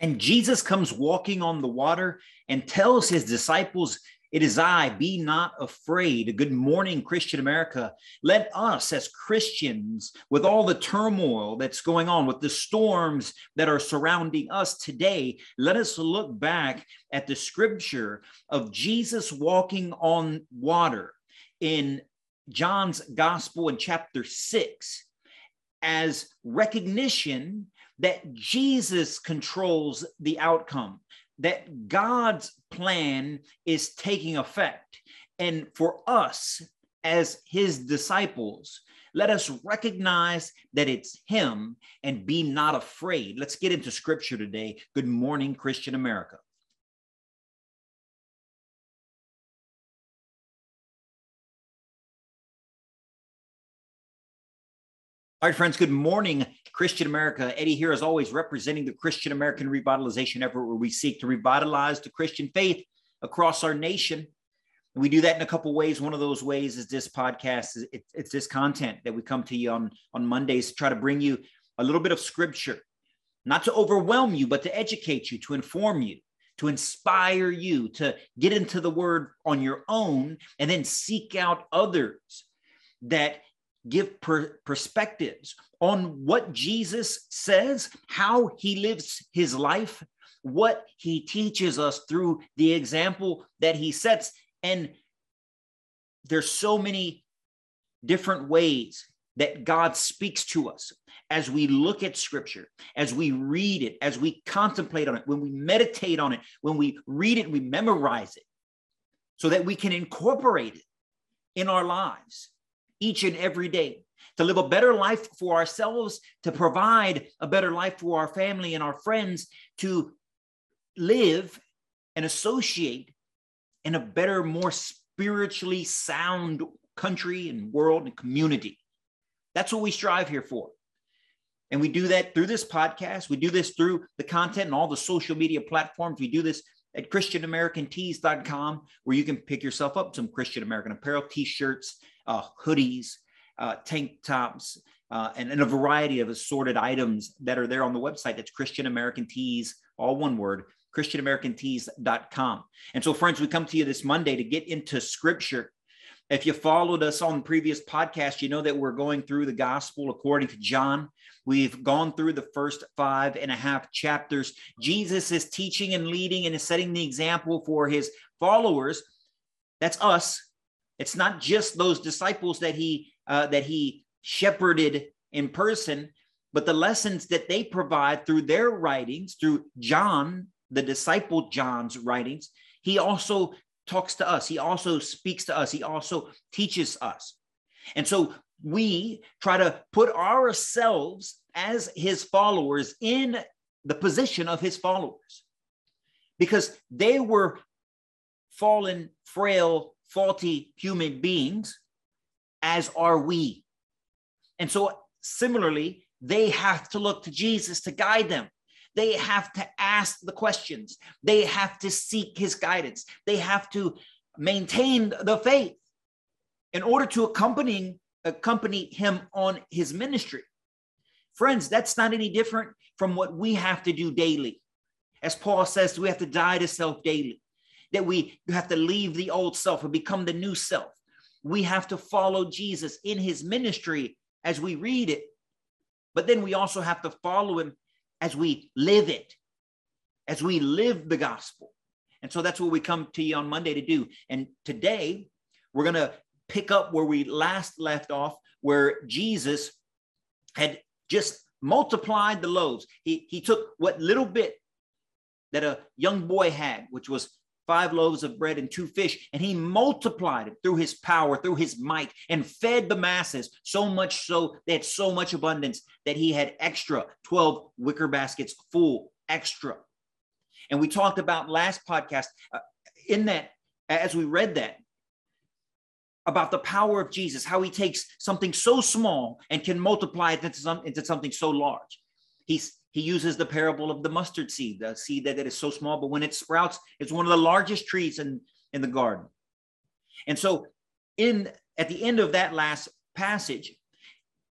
And Jesus comes walking on the water and tells his disciples, It is I, be not afraid. Good morning, Christian America. Let us, as Christians, with all the turmoil that's going on, with the storms that are surrounding us today, let us look back at the scripture of Jesus walking on water in John's gospel in chapter 6 as recognition that Jesus controls the outcome, that God's plan is taking effect. And for us as his disciples, let us recognize that it's him and be not afraid. Let's get into scripture today. Good morning, Christian America. All right, friends, good morning, Christian America. Eddie here, as always, representing the Christian American revitalization effort where we seek to revitalize the Christian faith across our nation. And we do that in a couple ways. One of those ways is this podcast. It's, this content that we come to you on, on Mondays to try to bring you a little bit of scripture, not to overwhelm you, but to educate you, to inform you, to inspire you, to get into the word on your own, and then seek out others that give per- perspectives on what Jesus says, how he lives his life, what he teaches us through the example that he sets. And there's so many different ways that God speaks to us as we look at scripture, as we read it, as we contemplate on it, when we meditate on it, when we read it, we memorize it so that we can incorporate it in our lives each and every day to live a better life for ourselves, to provide a better life for our family and our friends, to live and associate in a better, more spiritually sound country and world and community. That's what we strive here for. And we do that through this podcast. We do this through the content and all the social media platforms. We do this at christianamericantees.com where you can pick yourself up some Christian American apparel, t-shirts, uh, hoodies, uh, tank tops, uh, and, and, a variety of assorted items that are there on the website. That's Christian American Tees, all one word, ChristianAmericanTees.com. And so, friends, we come to you this Monday to get into scripture. If you followed us on previous podcasts, you know that we're going through the gospel according to John. We've gone through the first five and a half chapters. Jesus is teaching and leading and is setting the example for his followers. That's us it's not just those disciples that he uh, that he shepherded in person, but the lessons that they provide through their writings, through John, the disciple John's writings. He also talks to us. He also speaks to us. He also teaches us. And so we try to put ourselves as his followers in the position of his followers because they were fallen, frail faulty human beings, as are we. And so, similarly, they have to look to Jesus to guide them. They have to ask the questions. They have to seek his guidance. They have to maintain the faith in order to accompany, accompany him on his ministry. Friends, that's not any different from what we have to do daily. As Paul says, we have to die to self daily that we have to leave the old self and become the new self. We have to follow Jesus in his ministry as we read it, but then we also have to follow him as we live it, as we live the gospel. And so that's what we come to you on Monday to do. And today we're going to pick up where we last left off, where Jesus had just multiplied the loaves. He, he took what little bit that a young boy had, which was five loaves of bread and two fish, and he multiplied it through his power, through his might, and fed the masses so much so had so much abundance that he had extra 12 wicker baskets full extra. And we talked about last podcast uh, in that, as we read that, about the power of Jesus, how he takes something so small and can multiply it into, some, into something so large. He's he uses the parable of the mustard seed, the seed that, that is so small, but when it sprouts, it's one of the largest trees in, in the garden. And so, in at the end of that last passage,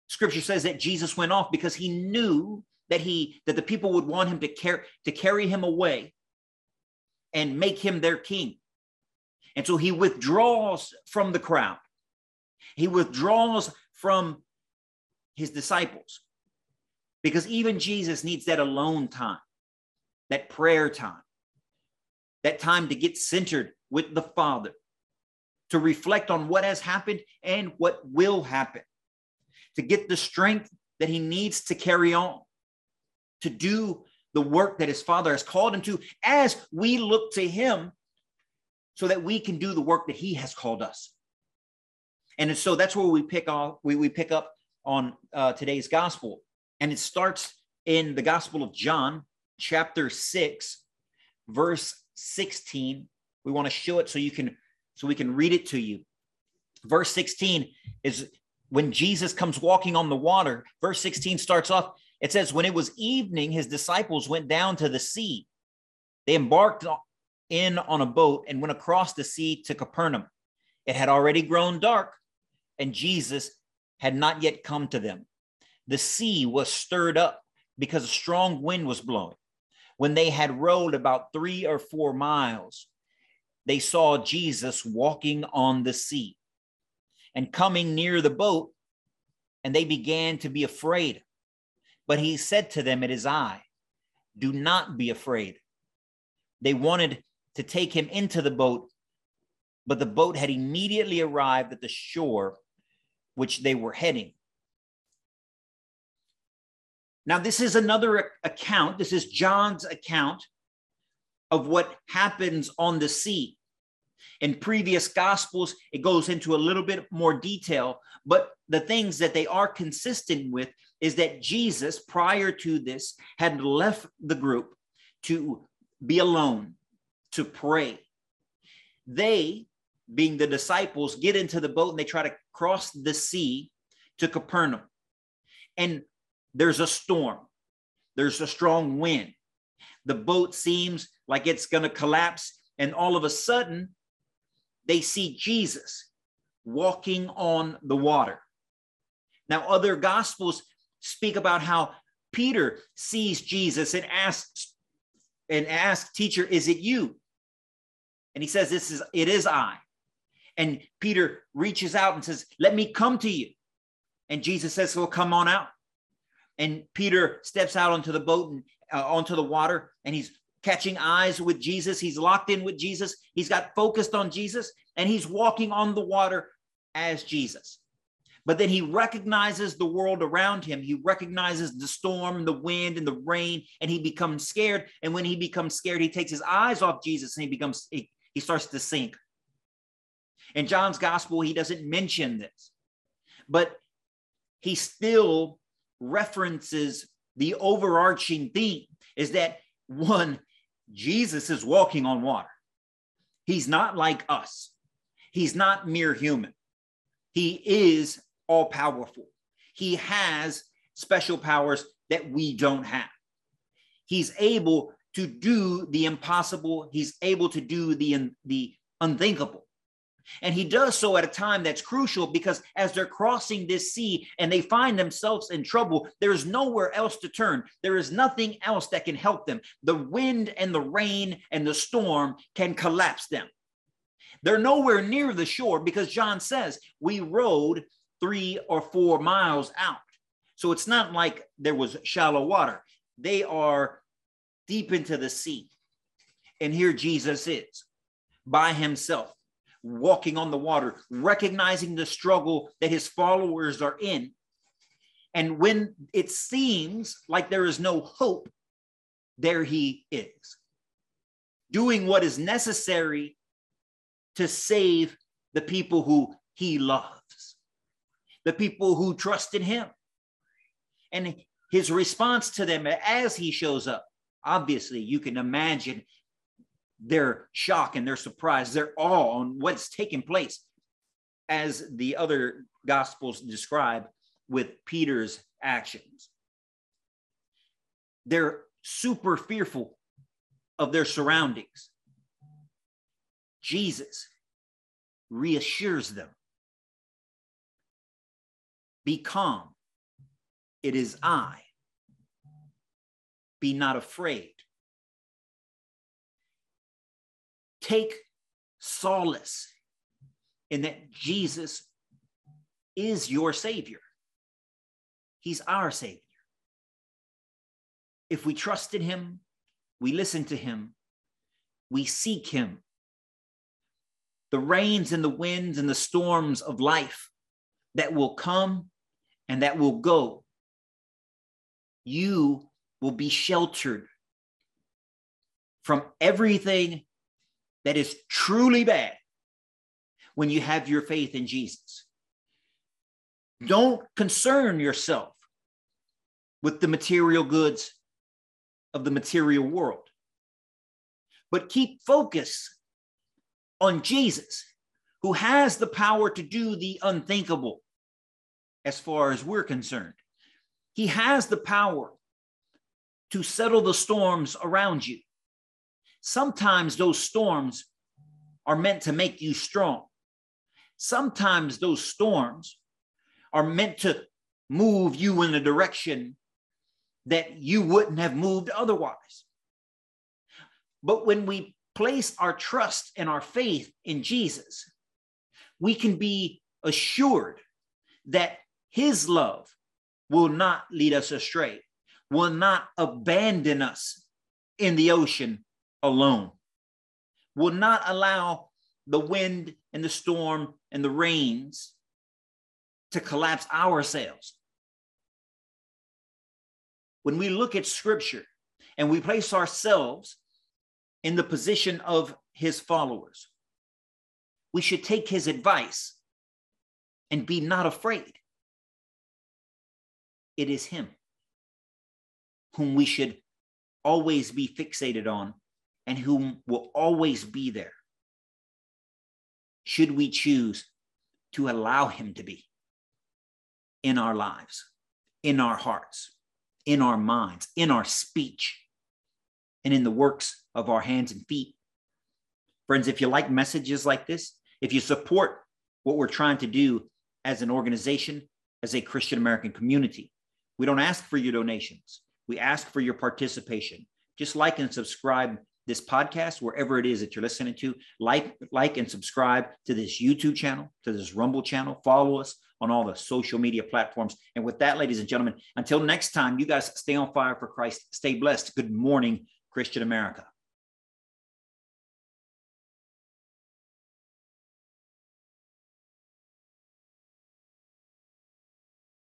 scripture says that Jesus went off because he knew that he that the people would want him to carry to carry him away and make him their king. And so he withdraws from the crowd. He withdraws from his disciples because even Jesus needs that alone time, that prayer time, that time to get centered with the Father, to reflect on what has happened and what will happen, to get the strength that he needs to carry on, to do the work that his Father has called him to as we look to him so that we can do the work that he has called us. And so that's where we pick off, we, we pick up on uh, today's gospel. And it starts in the Gospel of John, chapter 6, verse 16. We want to show it so you can so we can read it to you. Verse 16 is when Jesus comes walking on the water. Verse 16 starts off, it says, When it was evening, his disciples went down to the sea. They embarked in on a boat and went across the sea to Capernaum. It had already grown dark, and Jesus had not yet come to them. The sea was stirred up because a strong wind was blowing. When they had rowed about three or four miles, they saw Jesus walking on the sea and coming near the boat, and they began to be afraid. But he said to them, It is I. Do not be afraid. They wanted to take him into the boat, but the boat had immediately arrived at the shore which they were heading. Now, this is another account. This is John's account of what happens on the sea. In previous gospels, it goes into a little bit more detail, but the things that they are consistent with is that Jesus, prior to this, had left the group to be alone, to pray. They, being the disciples, get into the boat and they try to cross the sea to Capernaum. And there's a storm, there's a strong wind. The boat seems like it's going to collapse. And all of a sudden, they see Jesus walking on the water. Now, other gospels speak about how Peter sees Jesus and asks and asks, "Teacher, is it you?" And he says, "This is it is I." And Peter reaches out and says, "Let me come to you." And Jesus says, "Well, come on out." And Peter steps out onto the boat and uh, onto the water, and he's catching eyes with Jesus. He's locked in with Jesus. He's got focused on Jesus, and he's walking on the water as Jesus. But then he recognizes the world around him. He recognizes the storm, the wind, and the rain, and he becomes scared. And when he becomes scared, he takes his eyes off Jesus and he becomes he, he starts to sink. In John's gospel, he doesn't mention this, but he still references the overarching theme is that one, Jesus is walking on water. He's not like us. He's not mere human. He is all powerful. He has special powers that we don't have. He's able to do the impossible. He's able to do the, the unthinkable. And he does so at a time that's crucial because as they're crossing this sea and they find themselves in trouble, there is nowhere else to turn. There is nothing else that can help them. The wind and the rain and the storm can collapse them. They're nowhere near the shore because John says we rowed three or four miles out. So it's not like there was shallow water. They are deep into the sea. And here Jesus is by himself walking on the water, recognizing the struggle that his followers are in. And when it seems like there is no hope, there he is, doing what is necessary to save the people who he loves, the people who trust in him. And his response to them as he shows up, obviously, you can imagine their shock and their surprise, their awe on what's taking place, as the other gospels describe with Peter's actions. They're super fearful of their surroundings. Jesus reassures them Be calm. It is I. be not afraid. Take solace in that Jesus is your Savior. He's our Savior. If we trust in Him, we listen to Him, we seek Him. The rains and the winds and the storms of life that will come and that will go, you will be sheltered from everything that is truly bad when you have your faith in Jesus. Don't concern yourself with the material goods of the material world, but keep focus on Jesus, who has the power to do the unthinkable as far as we're concerned. He has the power to settle the storms around you. Sometimes those storms are meant to make you strong. Sometimes those storms are meant to move you in a direction that you wouldn't have moved otherwise. But when we place our trust and our faith in Jesus, we can be assured that his love will not lead us astray, will not abandon us in the ocean alone, will not allow the wind and the storm and the rains to collapse our sails. When we look at scripture and we place ourselves in the position of his followers, we should take his advice and be not afraid. It is him whom we should always be fixated on and whom will always be there should we choose to allow him to be in our lives, in our hearts, in our minds, in our speech, and in the works of our hands and feet. Friends, if you like messages like this, if you support what we're trying to do as an organization, as a Christian American community, we don't ask for your donations. We ask for your participation. Just like and subscribe this podcast wherever it is that you're listening to. Like, like, and subscribe to this YouTube channel, to this Rumble channel. Follow us on all the social media platforms. And with that, ladies and gentlemen, until next time, you guys stay on fire for Christ. Stay blessed. Good morning, Christian America.